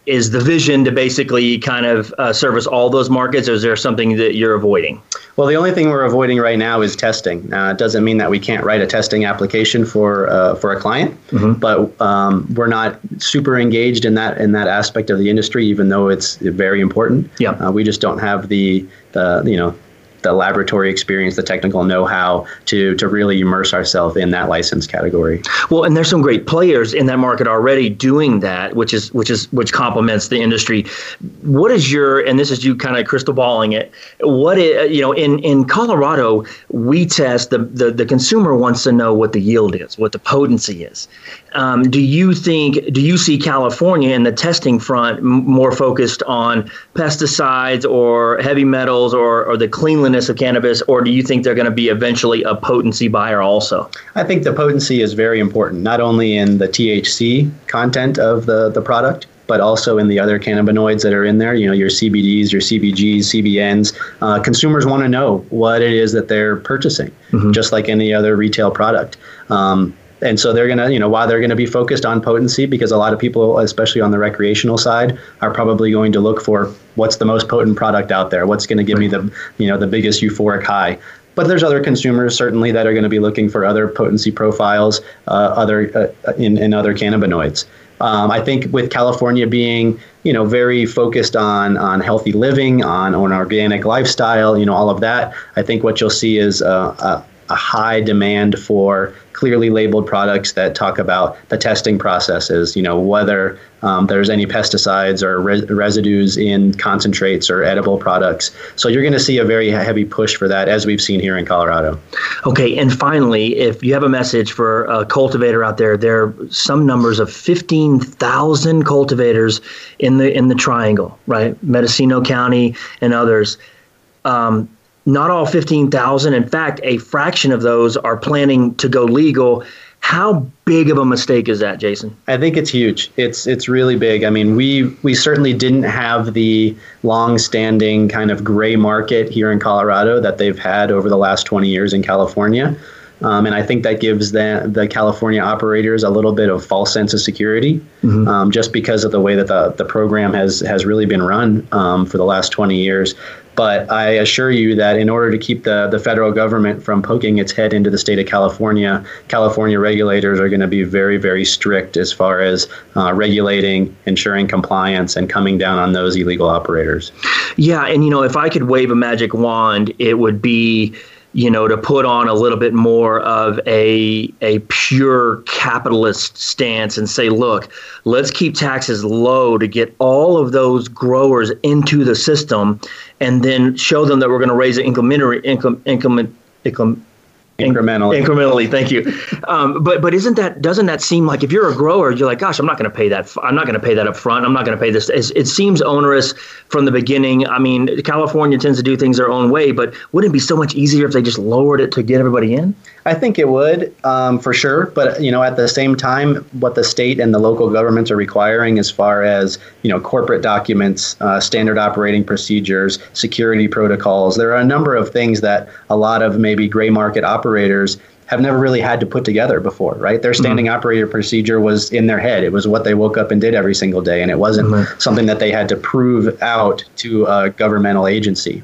is the vision to basically kind of uh, service all those markets, or is there something that you're avoiding? Well, the only thing we're avoiding right now is testing. Uh, it doesn't mean that we can't write a testing application for uh, for a client, mm-hmm. but um, we're not super engaged in that in that aspect of the industry, even though it's very important. Yeah, uh, we just don't have the the you know the laboratory experience, the technical know-how to to really immerse ourselves in that license category. Well, and there's some great players in that market already doing that, which is which is which complements the industry. What is your and this is you kind of crystal balling it. What is, you know in in Colorado we test the, the the consumer wants to know what the yield is, what the potency is. Um, do you think do you see California in the testing front more focused on pesticides or heavy metals or or the cleanliness of cannabis, or do you think they're going to be eventually a potency buyer also? I think the potency is very important, not only in the THC content of the, the product, but also in the other cannabinoids that are in there, you know, your CBDs, your CBGs, CBNs. Uh, consumers want to know what it is that they're purchasing, mm-hmm. just like any other retail product. Um, and so they're going to, you know, while they're going to be focused on potency, because a lot of people, especially on the recreational side, are probably going to look for what's the most potent product out there, what's going to give me the, you know, the biggest euphoric high. But there's other consumers certainly that are going to be looking for other potency profiles, uh, other uh, in, in other cannabinoids. Um, I think with California being, you know, very focused on on healthy living, on on organic lifestyle, you know, all of that. I think what you'll see is uh, a, a high demand for clearly labeled products that talk about the testing processes, you know, whether um, there's any pesticides or res- residues in concentrates or edible products. So you're going to see a very heavy push for that, as we've seen here in Colorado. Okay, and finally, if you have a message for a cultivator out there, there are some numbers of 15,000 cultivators in the in the Triangle, right? Mendocino County and others. Um, not all 15,000. In fact, a fraction of those are planning to go legal. How big of a mistake is that, Jason? I think it's huge. It's it's really big. I mean, we we certainly didn't have the long-standing kind of gray market here in Colorado that they've had over the last 20 years in California. Um, and I think that gives the, the California operators a little bit of false sense of security, mm-hmm. um, just because of the way that the, the program has has really been run um, for the last 20 years. But I assure you that in order to keep the, the federal government from poking its head into the state of California, California regulators are going to be very, very strict as far as uh, regulating, ensuring compliance, and coming down on those illegal operators. Yeah, and you know, if I could wave a magic wand, it would be you know, to put on a little bit more of a a pure capitalist stance and say, look, let's keep taxes low to get all of those growers into the system, and then show them that we're going to raise incrementary income income income incrementally. Incrementally, thank you. Um, but but isn't that doesn't that seem like if you're a grower, you're like, gosh, I'm not going to pay that. I'm not going to pay that up front. I'm not going to pay this. It's, it seems onerous from the beginning. I mean, California tends to do things their own way, but wouldn't it be so much easier if they just lowered it to get everybody in? I think it would, um, for sure. But you know, at the same time, what the state and the local governments are requiring, as far as you know, corporate documents, uh, standard operating procedures, security protocols, there are a number of things that a lot of maybe gray market operators have never really had to put together before, right? Their mm-hmm. standing mm-hmm. operator procedure was in their head. It was what they woke up and did every single day, and it wasn't mm-hmm. something that they had to prove out to a governmental agency.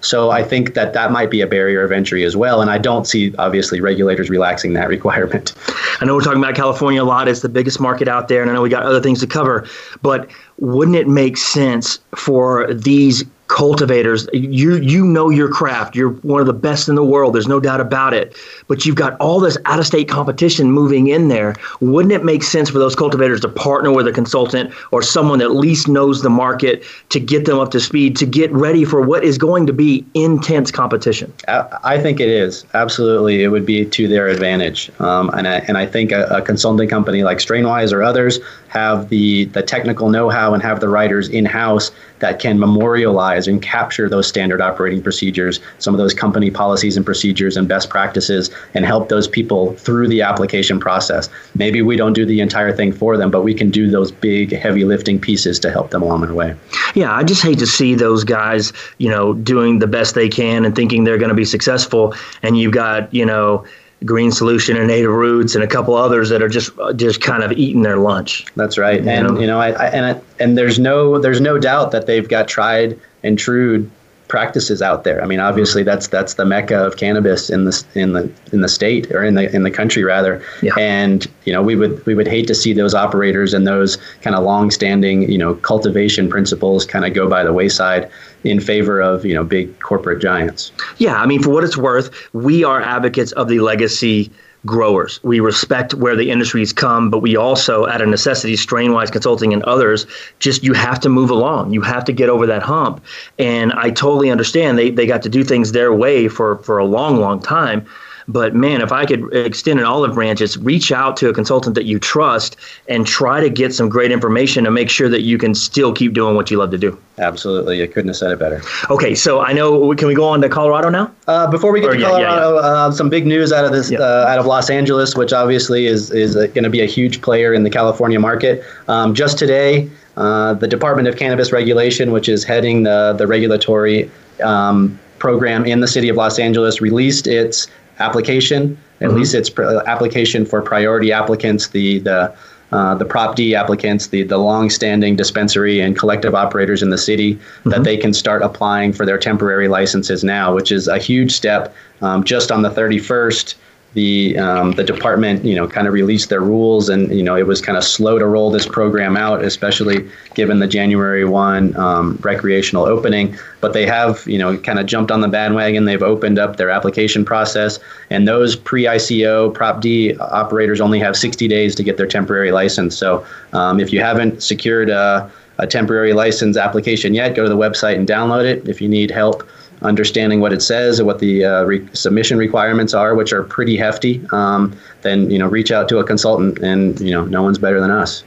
So I think that that might be a barrier of entry as well. And I don't see, obviously, regulators relaxing that <laughs> requirement. I know we're talking about California a lot. It's the biggest market out there. And I know we got other things to cover. But wouldn't it make sense for these cultivators. You you know your craft. You're one of the best in the world. There's no doubt about it. But you've got all this out of state competition moving in there. Wouldn't it make sense for those cultivators to partner with a consultant or someone that at least knows the market to get them up to speed to get ready for what is going to be intense competition? I think it is. Absolutely. It would be to their advantage. Um, and, I, and I think a, a consulting company like strainwise or others have the the technical know-how and have the writers in-house that can memorialize and capture those standard operating procedures, some of those company policies and procedures and best practices, and help those people through the application process. Maybe we don't do the entire thing for them, but we can do those big, heavy lifting pieces to help them along their way. Yeah, I just hate to see those guys, you know, doing the best they can and thinking they're going to be successful, and you've got, you know, Green Solution and Native Roots and a couple others that are just just kind of eating their lunch. That's right, you and know? you know, I, I and I, and there's no there's no doubt that they've got tried and true practices out there. I mean, obviously that's that's the mecca of cannabis in the in the in the state or in the in the country rather. Yeah. And you know, we would we would hate to see those operators and those kind of long-standing you know cultivation principles kind of go by the wayside in favor of you know big corporate giants. Yeah, I mean, for what it's worth, we are advocates of the legacy growers. We respect where the industry's come, but we also, at a necessity, Strainwise Consulting and others, just you have to move along. You have to get over that hump. And I totally understand they, they got to do things their way for, for a long, long time. But man, if I could extend an olive branch, it's reach out to a consultant that you trust and try to get some great information to make sure that you can still keep doing what you love to do. Absolutely, you couldn't have said it better. Okay, so I know. Can we go on to Colorado now? Uh, before we get or, to Colorado, yeah, yeah. Uh, some big news out of this, uh, out of Los Angeles, which obviously is is going to be a huge player in the California market. Um, just today, uh, the Department of Cannabis Regulation, which is heading the the regulatory um, program in the city of Los Angeles, released its application, at mm-hmm. least its pr- application for priority applicants, the the uh, the Prop D applicants, the, the long-standing dispensary and collective operators in the city, mm-hmm. that they can start applying for their temporary licenses now, which is a huge step. Um, just on the 31st, the um, the department you know kind of released their rules and you know it was kind of slow to roll this program out especially given the January 1 um, recreational opening. But they have you know kind of jumped on the bandwagon. They've opened up their application process. And those pre-ICO prop D operators only have 60 days to get their temporary license. So um, if you haven't secured a, a temporary license application yet go to the website and download it. If you need help understanding what it says and what the uh, re- submission requirements are, which are pretty hefty, um, then you know reach out to a consultant, and you know no one's better than us.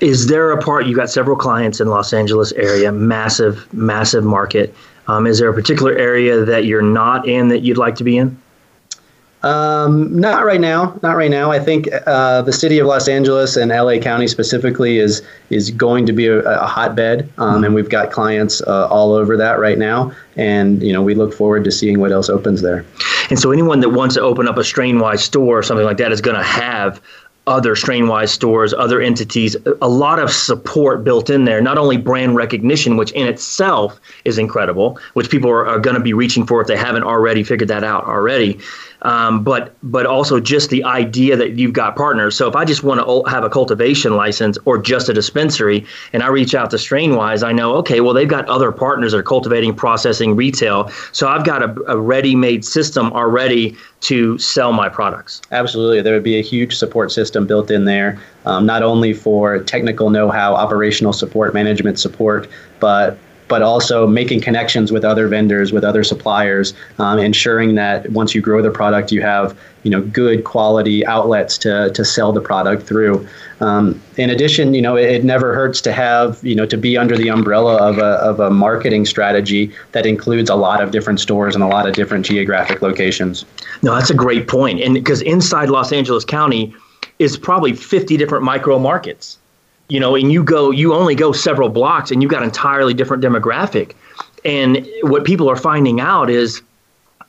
Is there a part you got several clients in Los Angeles area, massive, massive market? Um, is there a particular area that you're not in that you'd like to be in? Um, not right now. Not right now. I think uh, the city of Los Angeles and LA County specifically is is going to be a, a hotbed, um, mm-hmm. and we've got clients uh, all over that right now. And you know, we look forward to seeing what else opens there. And so, anyone that wants to open up a Strainwise store or something like that is going to have other Strainwise stores, other entities, a lot of support built in there. Not only brand recognition, which in itself is incredible, which people are, are going to be reaching for if they haven't already figured that out already um, but but also just the idea that you've got partners. So if I just want to have a cultivation license or just a dispensary, and I reach out to Strainwise, I know okay, well they've got other partners that are cultivating, processing, retail. So I've got a, a ready-made system already to sell my products. Absolutely, there would be a huge support system built in there, um, not only for technical know-how, operational support, management support, but but also making connections with other vendors, with other suppliers, um, ensuring that once you grow the product, you have you know good quality outlets to to sell the product through. Um, in addition, you know it, it, never hurts to have you know to be under the umbrella of a of a marketing strategy that includes a lot of different stores and a lot of different geographic locations. No, that's a great point. and because inside Los Angeles County is probably 50 different micro markets you know, and you go, you only go several blocks and you've got entirely different demographic. And what people are finding out is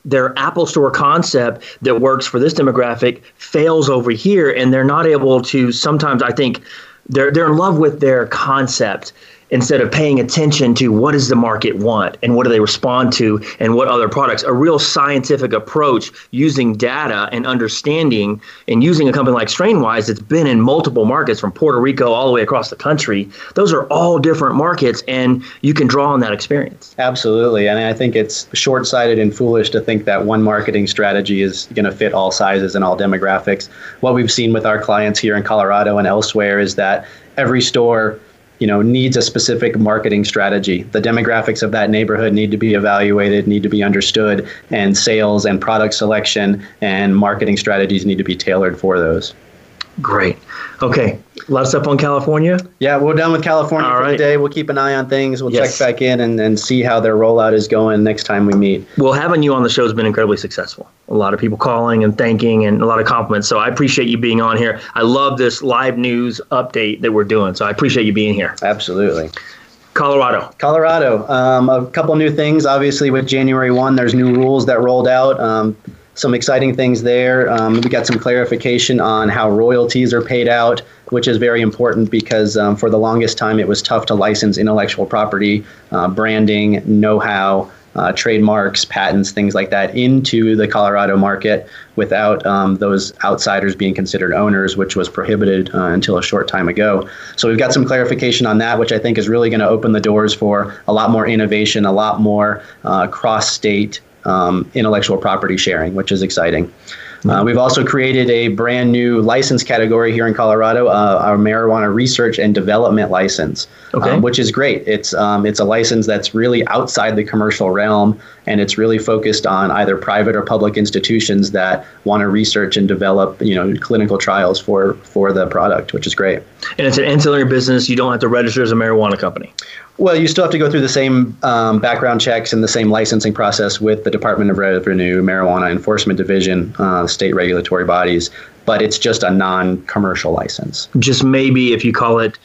their Apple Store concept that works for this demographic fails over here, and they're not able to. Sometimes I think they're they're in love with their concept instead of paying attention to what does the market want and what do they respond to and what other products a real scientific approach using data and understanding and using a company like strainwise that's been in multiple markets from puerto rico all the way across the country. Those are all different markets and you can draw on that experience. Absolutely. And i think it's short-sighted and foolish to think that one marketing strategy is going to fit all sizes and all demographics. What we've seen with our clients here in colorado and elsewhere is that every store you know needs a specific marketing strategy. The demographics of that neighborhood need to be evaluated need to be understood and sales and product selection and marketing strategies need to be tailored for those great okay a lot of stuff on California. Yeah, we're done with California All for right. today. We'll keep an eye on things. We'll yes. check back in and, and see how their rollout is going next time we meet. Well, having you on the show has been incredibly successful. A lot of people calling and thanking and a lot of compliments. So I appreciate you being on here. I love this live news update that we're doing. So I appreciate you being here. Absolutely. Colorado. Colorado. Um, a couple new things. Obviously, with January 1, there's new rules that rolled out. Um, some exciting things there. Um, we got some clarification on how royalties are paid out, which is very important because um, for the longest time it was tough to license intellectual property, uh, branding, know how. Uh, trademarks, patents, things like that into the Colorado market without um, those outsiders being considered owners, which was prohibited uh, until a short time ago. So we've got some clarification on that, which I think is really going to open the doors for a lot more innovation, a lot more uh, cross state um, intellectual property sharing, which is exciting. Uh, we've also created a brand new license category here in Colorado, uh, our marijuana research and development license, okay. um, which is great. It's um, it's a license that's really outside the commercial realm, and it's really focused on either private or public institutions that want to research and develop, you know, clinical trials for for the product, which is great. And it's an ancillary business. You don't have to register as a marijuana company. Well, you still have to go through the same um, background checks and the same licensing process with the Department of Revenue, Marijuana Enforcement Division, uh, state regulatory bodies, but it's just a non-commercial license. Just maybe if you call it,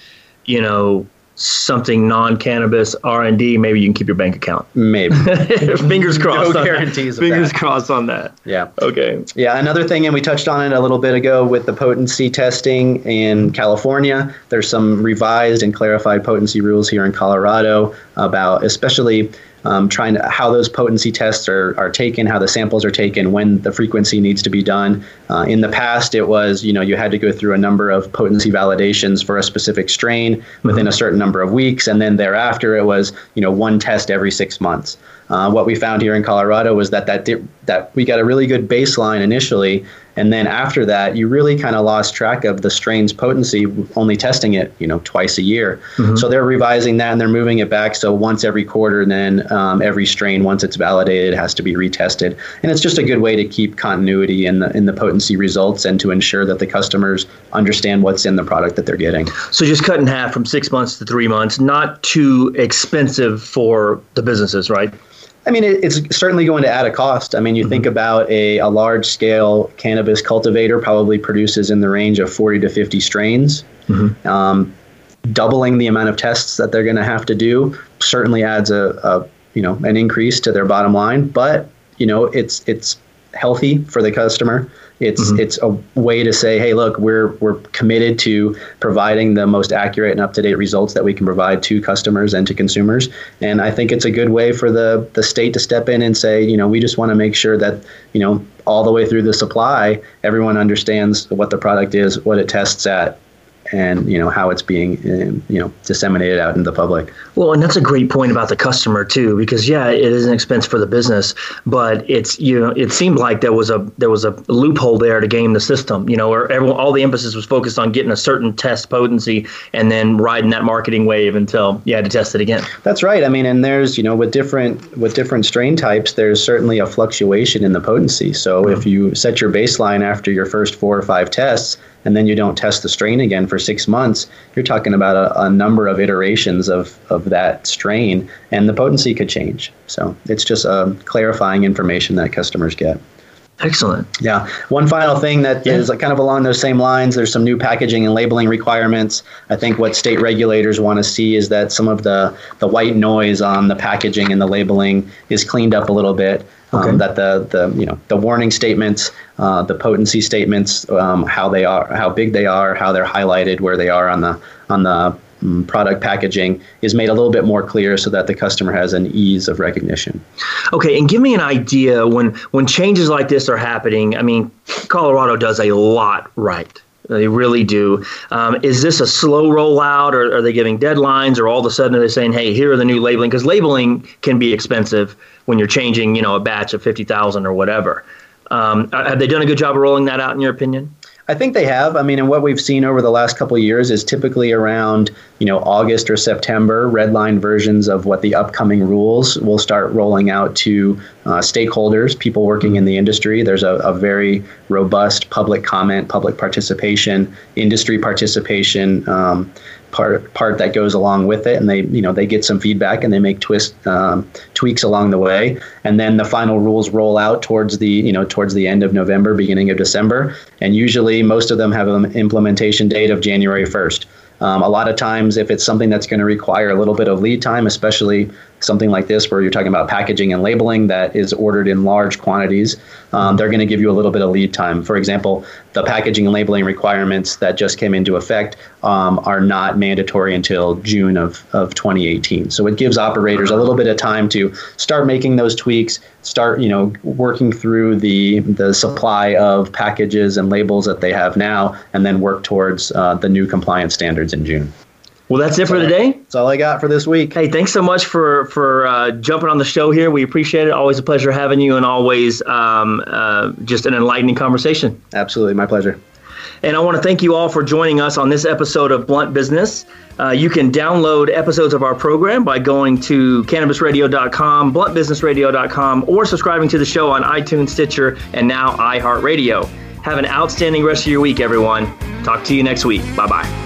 you know, something non-cannabis R&D, maybe you can keep your bank account. Maybe. <laughs> fingers crossed. No guarantees. Fingers that. crossed on that. Yeah. Okay. Yeah. Another thing, and we touched on it a little bit ago with the potency testing in California. There's some revised and clarified potency rules here in Colorado about, especially um, trying to how those potency tests are, are taken, how the samples are taken, when the frequency needs to be done. Uh, in the past, it was you know you had to go through a number of potency validations for a specific strain within mm-hmm. a certain number of weeks, and then thereafter it was you know one test every six months. Uh, what we found here in Colorado was that that that we got a really good baseline initially, and then after that, you really kind of lost track of the strain's potency, only testing it you know twice a year. Mm-hmm. So they're revising that and they're moving it back. So once every quarter, and then um, every strain, once it's validated, has to be retested, and it's just a good way to keep continuity in the in the potency results and to ensure that the customers understand what's in the product that they're getting. So just cut in half from six months to three months, not too expensive for the businesses, right? I mean, it, it's certainly going to add a cost. I mean, you mm-hmm. think about a, a large scale cannabis cultivator probably produces in the range of 40 to 50 strains. Mm-hmm. Um, doubling the amount of tests that they're going to have to do certainly adds a, a, you know an increase to their bottom line. But you know, it's it's healthy for the customer. It's mm-hmm. it's a way to say, hey, look, we're we're committed to providing the most accurate and up to date results that we can provide to customers and to consumers. And I think it's a good way for the the state to step in and say, you know, we just want to make sure that you know all the way through the supply, everyone understands what the product is, what it tests at, and you know how it's being um, you know disseminated out in the public. Well, and that's a great point about the customer too, because yeah, it is an expense for the business, but it's you know it seemed like there was a there was a loophole there to game the system, you know, where everyone all the emphasis was focused on getting a certain test potency and then riding that marketing wave until you had to test it again. That's right. I mean, and there's you know with different with different strain types, there's certainly a fluctuation in the potency. So mm-hmm. if you set your baseline after your first four or five tests and then you don't test the strain again for six months, you're talking about a, a, number of iterations of, of that strain, and the potency could change. So it's just um, clarifying information that customers get. Excellent. Yeah. One final thing that yeah. is kind of along those same lines. There's some new packaging and labeling requirements. I think what state regulators want to see is that some of the the white noise on the packaging and the labeling is cleaned up a little bit. Um, okay. Um, that the the you know the warning statements, uh, the potency statements, um, how they are, how big they are, how they're highlighted, where they are on the on the product packaging is made a little bit more clear so that the customer has an ease of recognition. Okay, and give me an idea when when changes like this are happening. I mean, Colorado does a lot right. They really do. Um, is this a slow rollout, or are they giving deadlines, or all of a sudden are they saying, "Hey, here are the new labeling"? Because labeling can be expensive when you're changing, you know, a batch of fifty thousand or whatever. Um, have they done a good job of rolling that out, in your opinion? I think they have. I mean, and what we've seen over the last couple years is typically around you know August or September, redline versions of what the upcoming rules will start rolling out to uh, stakeholders, people working in the industry. There's a, a, very robust public comment, public participation, industry participation. Um, part part that goes along with it, and they you know they get some feedback and they make twist um, tweaks along the way, and then the final rules roll out towards the you know towards the end of November, beginning of December, and usually most of them have an implementation date of January first. Um, a lot of times, if it's something that's going to require a little bit of lead time, especially something like this where you're talking about packaging and labeling that is ordered in large quantities, um, they're going to give you a little bit of lead time. For example, the packaging and labeling requirements that just came into effect um, are not mandatory until June of, of 2018. So it gives operators a little bit of time to start making those tweaks, start you know working through the the supply of packages and labels that they have now, and then work towards uh, the new compliance standards in June. Well, that's it for today. That's all I got for this week. Hey, thanks so much for for uh, jumping on the show here. We appreciate it. Always a pleasure having you, and always um, uh, just an enlightening conversation. Absolutely, my pleasure. And I want to thank you all for joining us on this episode of Blunt Business. Uh, you can download episodes of our program by going to cannabisradio.com, bluntbusinessradio.com, or subscribing to the show on iTunes, Stitcher, and now iHeartRadio. Have an outstanding rest of your week, everyone. Talk to you next week. Bye bye.